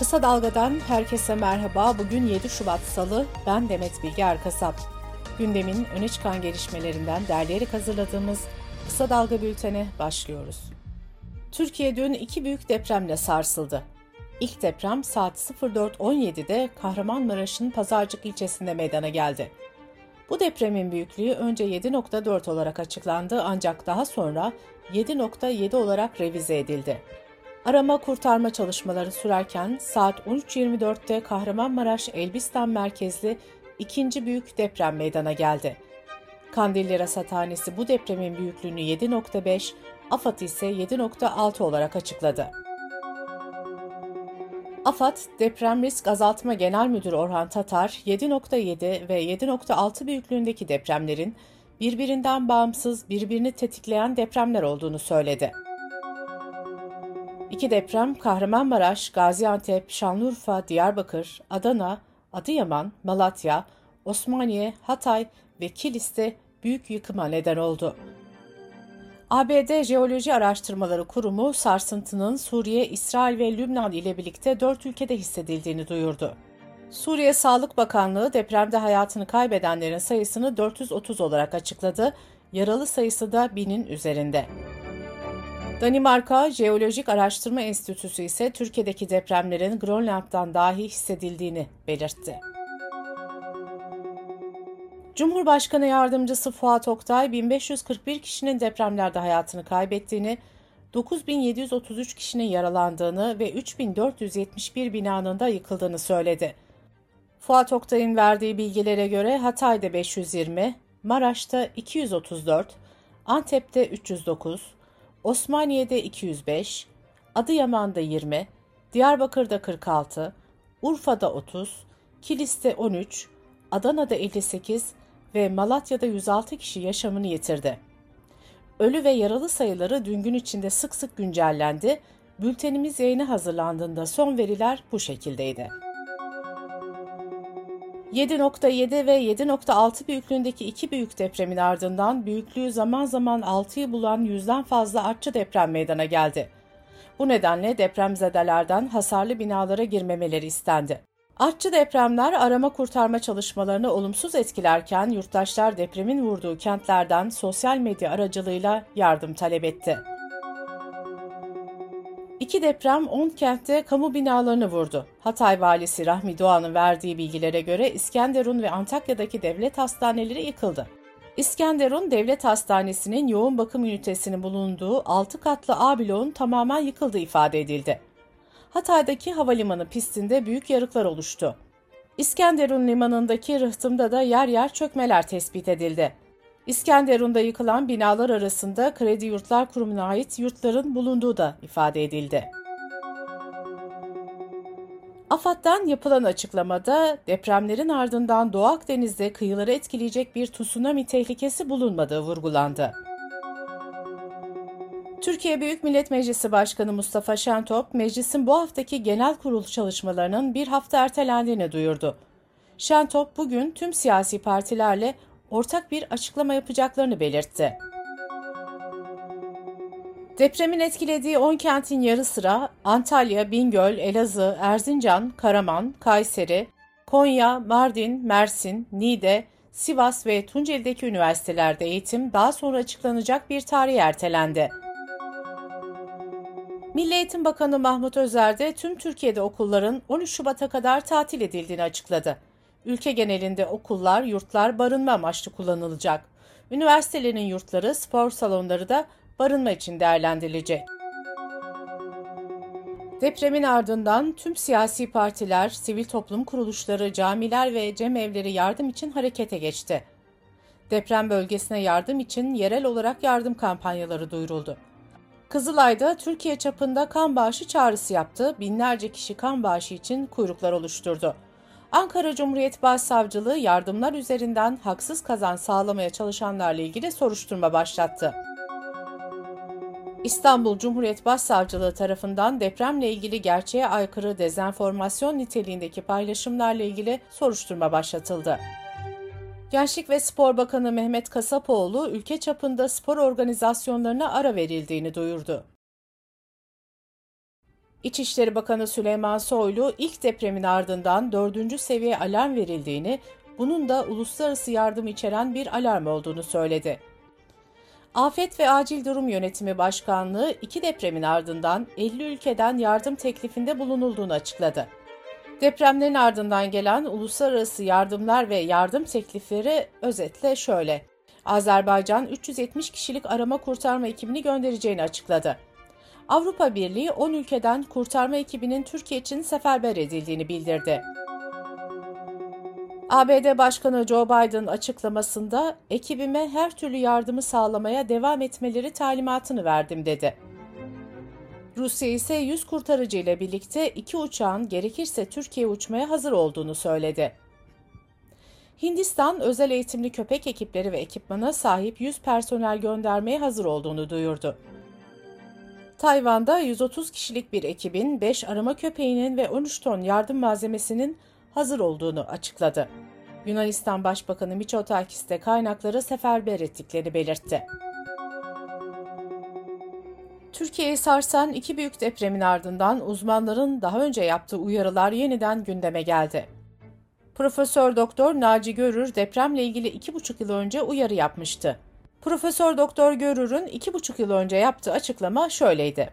Kısa Dalga'dan herkese merhaba. Bugün 7 Şubat Salı. Ben Demet Bilge Erkasap. Gündemin öne çıkan gelişmelerinden derleyerek hazırladığımız Kısa Dalga bültene başlıyoruz. Türkiye dün iki büyük depremle sarsıldı. İlk deprem saat 04.17'de Kahramanmaraş'ın Pazarcık ilçesinde meydana geldi. Bu depremin büyüklüğü önce 7.4 olarak açıklandı ancak daha sonra 7.7 olarak revize edildi. Arama kurtarma çalışmaları sürerken saat 13.24'te Kahramanmaraş Elbistan merkezli ikinci büyük deprem meydana geldi. Kandilli Rasathanesi bu depremin büyüklüğünü 7.5, AFAD ise 7.6 olarak açıkladı. AFAD, Deprem Risk Azaltma Genel Müdürü Orhan Tatar, 7.7 ve 7.6 büyüklüğündeki depremlerin birbirinden bağımsız birbirini tetikleyen depremler olduğunu söyledi. İki deprem Kahramanmaraş, Gaziantep, Şanlıurfa, Diyarbakır, Adana, Adıyaman, Malatya, Osmaniye, Hatay ve Kilis'te büyük yıkıma neden oldu. ABD Jeoloji Araştırmaları Kurumu sarsıntının Suriye, İsrail ve Lübnan ile birlikte dört ülkede hissedildiğini duyurdu. Suriye Sağlık Bakanlığı depremde hayatını kaybedenlerin sayısını 430 olarak açıkladı, yaralı sayısı da binin üzerinde. Danimarka Jeolojik Araştırma Enstitüsü ise Türkiye'deki depremlerin Grönland'dan dahi hissedildiğini belirtti. Cumhurbaşkanı Yardımcısı Fuat Oktay, 1541 kişinin depremlerde hayatını kaybettiğini, 9733 kişinin yaralandığını ve 3471 binanın da yıkıldığını söyledi. Fuat Oktay'ın verdiği bilgilere göre Hatay'da 520, Maraş'ta 234, Antep'te 309, Osmaniye'de 205, Adıyaman'da 20, Diyarbakır'da 46, Urfa'da 30, Kilis'te 13, Adana'da 58 ve Malatya'da 106 kişi yaşamını yitirdi. Ölü ve yaralı sayıları dün gün içinde sık sık güncellendi. Bültenimiz yayına hazırlandığında son veriler bu şekildeydi. 7.7 ve 7.6 büyüklüğündeki iki büyük depremin ardından büyüklüğü zaman zaman 6'yı bulan yüzden fazla artçı deprem meydana geldi. Bu nedenle depremzedelerden hasarlı binalara girmemeleri istendi. Artçı depremler arama kurtarma çalışmalarını olumsuz etkilerken yurttaşlar depremin vurduğu kentlerden sosyal medya aracılığıyla yardım talep etti. İki deprem 10 kentte kamu binalarını vurdu. Hatay valisi Rahmi Doğan'ın verdiği bilgilere göre İskenderun ve Antakya'daki devlet hastaneleri yıkıldı. İskenderun Devlet Hastanesi'nin yoğun bakım ünitesinin bulunduğu 6 katlı A bloğun tamamen yıkıldığı ifade edildi. Hatay'daki havalimanı pistinde büyük yarıklar oluştu. İskenderun limanındaki rıhtımda da yer yer çökmeler tespit edildi. İskenderun'da yıkılan binalar arasında Kredi Yurtlar Kurumu'na ait yurtların bulunduğu da ifade edildi. AFAD'dan yapılan açıklamada depremlerin ardından Doğu Akdeniz'de kıyıları etkileyecek bir tsunami tehlikesi bulunmadığı vurgulandı. Türkiye Büyük Millet Meclisi Başkanı Mustafa Şentop, meclisin bu haftaki genel kurul çalışmalarının bir hafta ertelendiğini duyurdu. Şentop bugün tüm siyasi partilerle ortak bir açıklama yapacaklarını belirtti. Depremin etkilediği 10 kentin yarı sıra Antalya, Bingöl, Elazığ, Erzincan, Karaman, Kayseri, Konya, Mardin, Mersin, Niğde, Sivas ve Tunceli'deki üniversitelerde eğitim daha sonra açıklanacak bir tarih ertelendi. Milli Eğitim Bakanı Mahmut Özer de tüm Türkiye'de okulların 13 Şubat'a kadar tatil edildiğini açıkladı. Ülke genelinde okullar, yurtlar barınma amaçlı kullanılacak. Üniversitelerin yurtları, spor salonları da barınma için değerlendirilecek. Depremin ardından tüm siyasi partiler, sivil toplum kuruluşları, camiler ve cemevleri yardım için harekete geçti. Deprem bölgesine yardım için yerel olarak yardım kampanyaları duyuruldu. Kızılay'da Türkiye çapında kan bağışı çağrısı yaptı, binlerce kişi kan bağışı için kuyruklar oluşturdu. Ankara Cumhuriyet Başsavcılığı yardımlar üzerinden haksız kazan sağlamaya çalışanlarla ilgili soruşturma başlattı. İstanbul Cumhuriyet Başsavcılığı tarafından depremle ilgili gerçeğe aykırı dezenformasyon niteliğindeki paylaşımlarla ilgili soruşturma başlatıldı. Gençlik ve Spor Bakanı Mehmet Kasapoğlu ülke çapında spor organizasyonlarına ara verildiğini duyurdu. İçişleri Bakanı Süleyman Soylu ilk depremin ardından dördüncü seviye alarm verildiğini, bunun da uluslararası yardım içeren bir alarm olduğunu söyledi. Afet ve Acil Durum Yönetimi Başkanlığı iki depremin ardından 50 ülkeden yardım teklifinde bulunulduğunu açıkladı. Depremlerin ardından gelen uluslararası yardımlar ve yardım teklifleri özetle şöyle. Azerbaycan 370 kişilik arama kurtarma ekibini göndereceğini açıkladı. Avrupa Birliği 10 ülkeden kurtarma ekibinin Türkiye için seferber edildiğini bildirdi. ABD Başkanı Joe Biden açıklamasında ekibime her türlü yardımı sağlamaya devam etmeleri talimatını verdim dedi. Rusya ise 100 kurtarıcı ile birlikte iki uçağın gerekirse Türkiye uçmaya hazır olduğunu söyledi. Hindistan özel eğitimli köpek ekipleri ve ekipmana sahip 100 personel göndermeye hazır olduğunu duyurdu. Tayvan'da 130 kişilik bir ekibin 5 arama köpeğinin ve 13 ton yardım malzemesinin hazır olduğunu açıkladı. Yunanistan Başbakanı Mitsotakis de kaynakları seferber ettiklerini belirtti. Türkiye'yi sarsan iki büyük depremin ardından uzmanların daha önce yaptığı uyarılar yeniden gündeme geldi. Profesör Doktor Naci Görür depremle ilgili iki buçuk yıl önce uyarı yapmıştı. Profesör Doktor Görür'ün iki buçuk yıl önce yaptığı açıklama şöyleydi.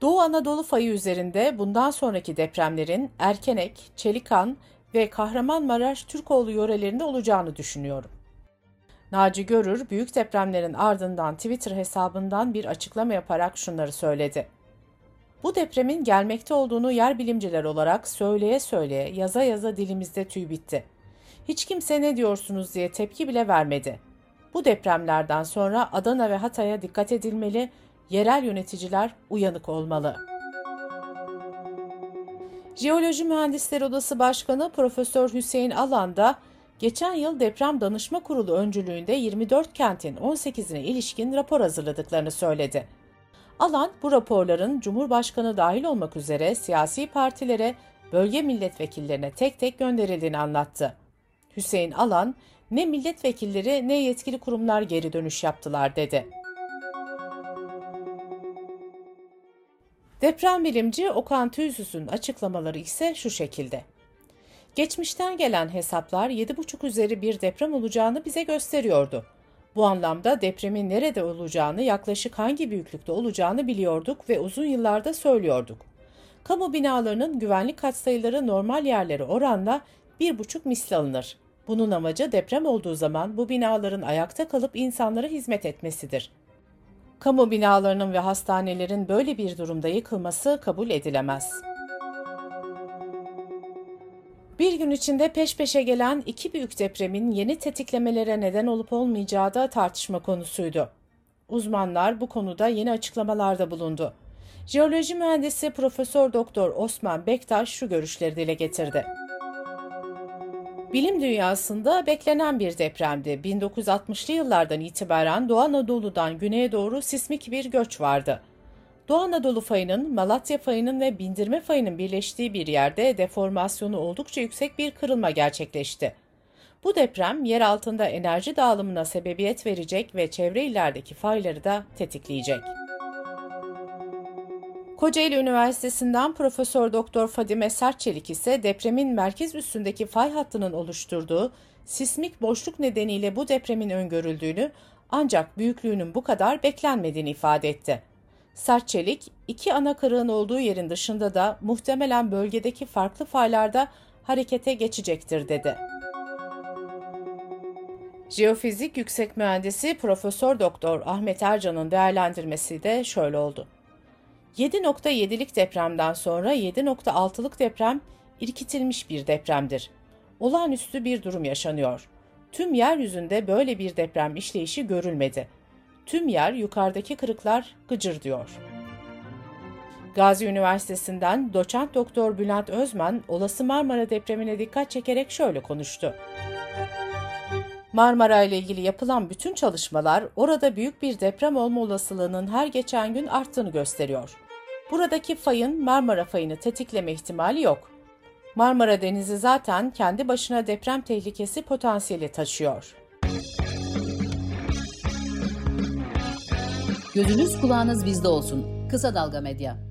Doğu Anadolu fayı üzerinde bundan sonraki depremlerin Erkenek, Çelikan ve Kahramanmaraş Türkoğlu yörelerinde olacağını düşünüyorum. Naci Görür, büyük depremlerin ardından Twitter hesabından bir açıklama yaparak şunları söyledi. Bu depremin gelmekte olduğunu yer bilimciler olarak söyleye söyleye, yaza yaza dilimizde tüy bitti. Hiç kimse ne diyorsunuz diye tepki bile vermedi. Bu depremlerden sonra Adana ve Hatay'a dikkat edilmeli, yerel yöneticiler uyanık olmalı. Jeoloji Mühendisleri Odası Başkanı Profesör Hüseyin Alan da geçen yıl Deprem Danışma Kurulu öncülüğünde 24 kentin 18'ine ilişkin rapor hazırladıklarını söyledi. Alan bu raporların Cumhurbaşkanı dahil olmak üzere siyasi partilere, bölge milletvekillerine tek tek gönderildiğini anlattı. Hüseyin Alan, ne milletvekilleri ne yetkili kurumlar geri dönüş yaptılar dedi. Deprem bilimci Okan Tüysüz'ün açıklamaları ise şu şekilde. Geçmişten gelen hesaplar 7,5 üzeri bir deprem olacağını bize gösteriyordu. Bu anlamda depremin nerede olacağını, yaklaşık hangi büyüklükte olacağını biliyorduk ve uzun yıllarda söylüyorduk. Kamu binalarının güvenlik katsayıları normal yerlere oranla 1,5 misli alınır. Bunun amacı deprem olduğu zaman bu binaların ayakta kalıp insanlara hizmet etmesidir. Kamu binalarının ve hastanelerin böyle bir durumda yıkılması kabul edilemez. Bir gün içinde peş peşe gelen iki büyük depremin yeni tetiklemelere neden olup olmayacağı da tartışma konusuydu. Uzmanlar bu konuda yeni açıklamalarda bulundu. Jeoloji mühendisi Profesör Doktor Osman Bektaş şu görüşleri dile getirdi. Bilim dünyasında beklenen bir depremdi. 1960'lı yıllardan itibaren Doğu Anadolu'dan güneye doğru sismik bir göç vardı. Doğu Anadolu fayının, Malatya fayının ve Bindirme fayının birleştiği bir yerde deformasyonu oldukça yüksek bir kırılma gerçekleşti. Bu deprem yer altında enerji dağılımına sebebiyet verecek ve çevre illerdeki fayları da tetikleyecek. Kocaeli Üniversitesi'nden Profesör Doktor Fadime Sertçelik ise depremin merkez üstündeki fay hattının oluşturduğu sismik boşluk nedeniyle bu depremin öngörüldüğünü ancak büyüklüğünün bu kadar beklenmediğini ifade etti. Sertçelik, iki ana kırığın olduğu yerin dışında da muhtemelen bölgedeki farklı faylarda harekete geçecektir dedi. Jeofizik Yüksek Mühendisi Profesör Doktor Ahmet Ercan'ın değerlendirmesi de şöyle oldu. 7.7'lik depremden sonra 7.6'lık deprem irkitilmiş bir depremdir. Olağanüstü bir durum yaşanıyor. Tüm yeryüzünde böyle bir deprem işleyişi görülmedi. Tüm yer yukarıdaki kırıklar gıcır diyor. Gazi Üniversitesi'nden doçent doktor Bülent Özman olası Marmara depremine dikkat çekerek şöyle konuştu. Marmara ile ilgili yapılan bütün çalışmalar orada büyük bir deprem olma olasılığının her geçen gün arttığını gösteriyor. Buradaki fayın Marmara fayını tetikleme ihtimali yok. Marmara Denizi zaten kendi başına deprem tehlikesi potansiyeli taşıyor. Gözünüz kulağınız bizde olsun. Kısa Dalga Medya.